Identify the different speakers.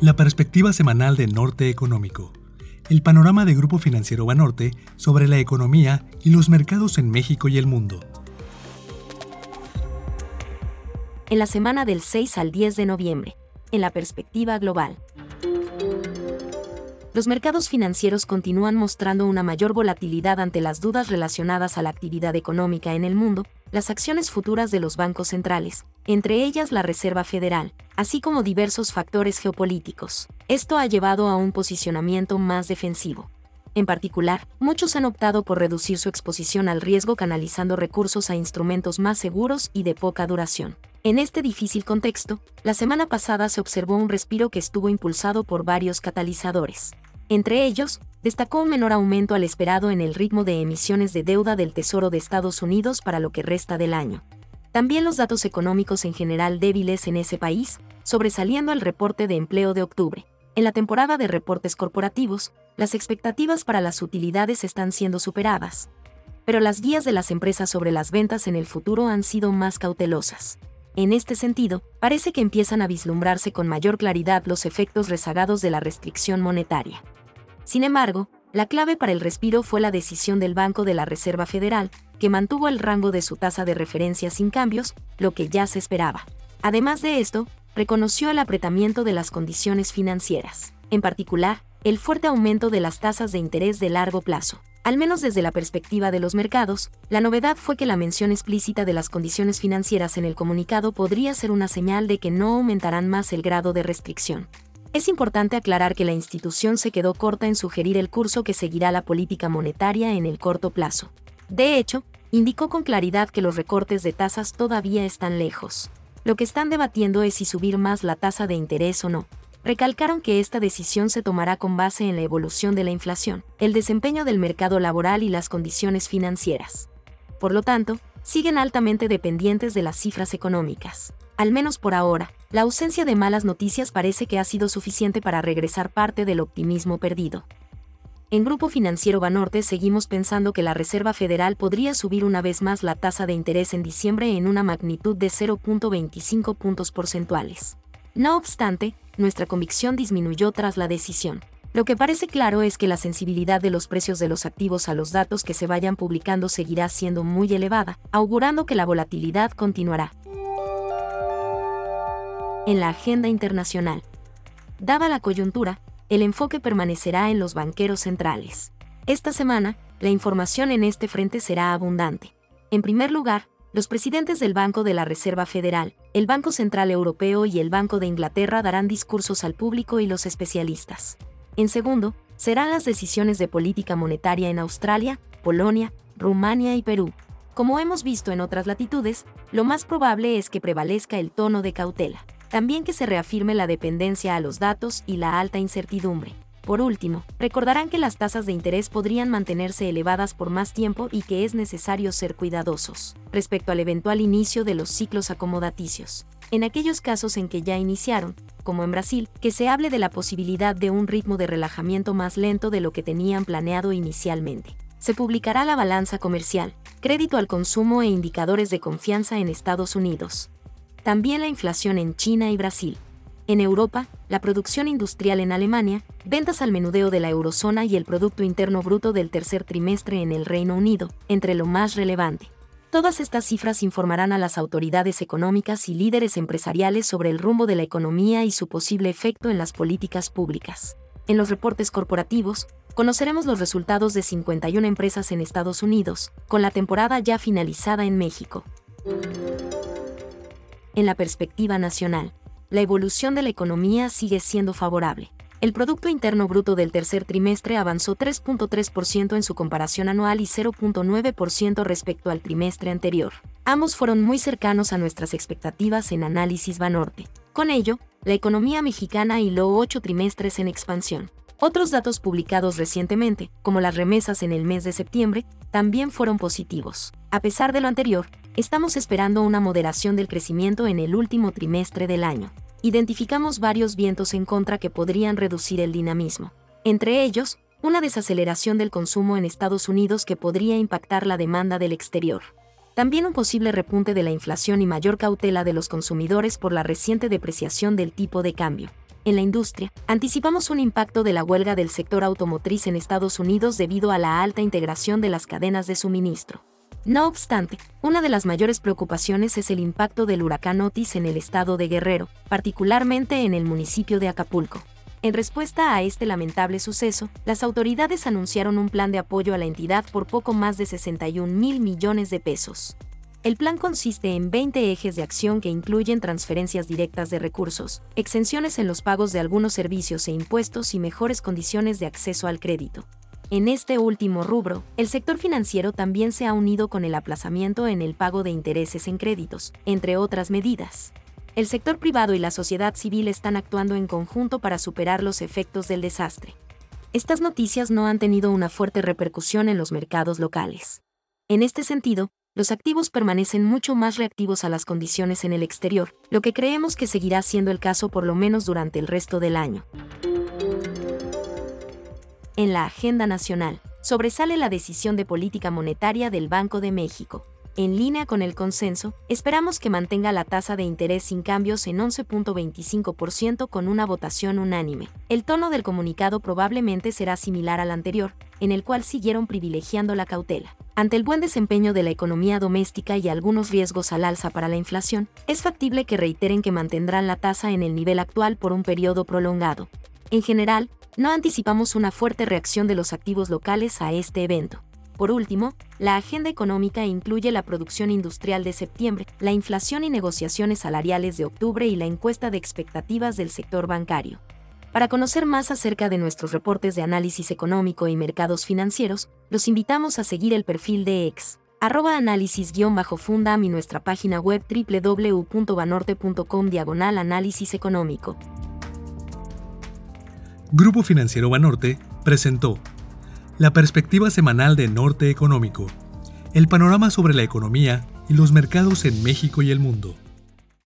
Speaker 1: La perspectiva semanal de Norte Económico. El panorama de Grupo Financiero Banorte sobre la economía y los mercados en México y el mundo.
Speaker 2: En la semana del 6 al 10 de noviembre, en la perspectiva global los mercados financieros continúan mostrando una mayor volatilidad ante las dudas relacionadas a la actividad económica en el mundo, las acciones futuras de los bancos centrales, entre ellas la Reserva Federal, así como diversos factores geopolíticos. Esto ha llevado a un posicionamiento más defensivo. En particular, muchos han optado por reducir su exposición al riesgo canalizando recursos a instrumentos más seguros y de poca duración. En este difícil contexto, la semana pasada se observó un respiro que estuvo impulsado por varios catalizadores. Entre ellos, destacó un menor aumento al esperado en el ritmo de emisiones de deuda del Tesoro de Estados Unidos para lo que resta del año. También los datos económicos en general débiles en ese país, sobresaliendo el reporte de empleo de octubre. En la temporada de reportes corporativos, las expectativas para las utilidades están siendo superadas. Pero las guías de las empresas sobre las ventas en el futuro han sido más cautelosas. En este sentido, parece que empiezan a vislumbrarse con mayor claridad los efectos rezagados de la restricción monetaria. Sin embargo, la clave para el respiro fue la decisión del Banco de la Reserva Federal, que mantuvo el rango de su tasa de referencia sin cambios, lo que ya se esperaba. Además de esto, reconoció el apretamiento de las condiciones financieras, en particular, el fuerte aumento de las tasas de interés de largo plazo. Al menos desde la perspectiva de los mercados, la novedad fue que la mención explícita de las condiciones financieras en el comunicado podría ser una señal de que no aumentarán más el grado de restricción. Es importante aclarar que la institución se quedó corta en sugerir el curso que seguirá la política monetaria en el corto plazo. De hecho, indicó con claridad que los recortes de tasas todavía están lejos. Lo que están debatiendo es si subir más la tasa de interés o no recalcaron que esta decisión se tomará con base en la evolución de la inflación, el desempeño del mercado laboral y las condiciones financieras. Por lo tanto, siguen altamente dependientes de las cifras económicas. Al menos por ahora, la ausencia de malas noticias parece que ha sido suficiente para regresar parte del optimismo perdido. En Grupo Financiero Banorte seguimos pensando que la Reserva Federal podría subir una vez más la tasa de interés en diciembre en una magnitud de 0.25 puntos porcentuales. No obstante, nuestra convicción disminuyó tras la decisión. Lo que parece claro es que la sensibilidad de los precios de los activos a los datos que se vayan publicando seguirá siendo muy elevada, augurando que la volatilidad continuará. En la agenda internacional. Dada la coyuntura, el enfoque permanecerá en los banqueros centrales. Esta semana, la información en este frente será abundante. En primer lugar, los presidentes del Banco de la Reserva Federal, el Banco Central Europeo y el Banco de Inglaterra darán discursos al público y los especialistas. En segundo, serán las decisiones de política monetaria en Australia, Polonia, Rumania y Perú. Como hemos visto en otras latitudes, lo más probable es que prevalezca el tono de cautela. También que se reafirme la dependencia a los datos y la alta incertidumbre. Por último, recordarán que las tasas de interés podrían mantenerse elevadas por más tiempo y que es necesario ser cuidadosos respecto al eventual inicio de los ciclos acomodaticios. En aquellos casos en que ya iniciaron, como en Brasil, que se hable de la posibilidad de un ritmo de relajamiento más lento de lo que tenían planeado inicialmente. Se publicará la balanza comercial, crédito al consumo e indicadores de confianza en Estados Unidos. También la inflación en China y Brasil. En Europa, la producción industrial en Alemania, ventas al menudeo de la eurozona y el Producto Interno Bruto del tercer trimestre en el Reino Unido, entre lo más relevante. Todas estas cifras informarán a las autoridades económicas y líderes empresariales sobre el rumbo de la economía y su posible efecto en las políticas públicas. En los reportes corporativos, conoceremos los resultados de 51 empresas en Estados Unidos, con la temporada ya finalizada en México. En la perspectiva nacional, la evolución de la economía sigue siendo favorable. El Producto Interno Bruto del tercer trimestre avanzó 3.3% en su comparación anual y 0.9% respecto al trimestre anterior. Ambos fueron muy cercanos a nuestras expectativas en Análisis Banorte. Con ello, la economía mexicana hiló ocho trimestres en expansión. Otros datos publicados recientemente, como las remesas en el mes de septiembre, también fueron positivos. A pesar de lo anterior, estamos esperando una moderación del crecimiento en el último trimestre del año. Identificamos varios vientos en contra que podrían reducir el dinamismo. Entre ellos, una desaceleración del consumo en Estados Unidos que podría impactar la demanda del exterior. También un posible repunte de la inflación y mayor cautela de los consumidores por la reciente depreciación del tipo de cambio. En la industria, anticipamos un impacto de la huelga del sector automotriz en Estados Unidos debido a la alta integración de las cadenas de suministro. No obstante, una de las mayores preocupaciones es el impacto del huracán Otis en el estado de Guerrero, particularmente en el municipio de Acapulco. En respuesta a este lamentable suceso, las autoridades anunciaron un plan de apoyo a la entidad por poco más de 61 mil millones de pesos. El plan consiste en 20 ejes de acción que incluyen transferencias directas de recursos, exenciones en los pagos de algunos servicios e impuestos y mejores condiciones de acceso al crédito. En este último rubro, el sector financiero también se ha unido con el aplazamiento en el pago de intereses en créditos, entre otras medidas el sector privado y la sociedad civil están actuando en conjunto para superar los efectos del desastre. Estas noticias no han tenido una fuerte repercusión en los mercados locales. En este sentido, los activos permanecen mucho más reactivos a las condiciones en el exterior, lo que creemos que seguirá siendo el caso por lo menos durante el resto del año. En la agenda nacional, sobresale la decisión de política monetaria del Banco de México, en línea con el consenso, esperamos que mantenga la tasa de interés sin cambios en 11.25% con una votación unánime. El tono del comunicado probablemente será similar al anterior, en el cual siguieron privilegiando la cautela. Ante el buen desempeño de la economía doméstica y algunos riesgos al alza para la inflación, es factible que reiteren que mantendrán la tasa en el nivel actual por un periodo prolongado. En general, no anticipamos una fuerte reacción de los activos locales a este evento. Por último, la agenda económica incluye la producción industrial de septiembre, la inflación y negociaciones salariales de octubre y la encuesta de expectativas del sector bancario. Para conocer más acerca de nuestros reportes de análisis económico y mercados financieros, los invitamos a seguir el perfil de ex arroba análisis-fundam y nuestra página web www.banorte.com diagonal análisis económico.
Speaker 1: Grupo Financiero Banorte presentó la perspectiva semanal de Norte Económico, el panorama sobre la economía y los mercados en México y el mundo.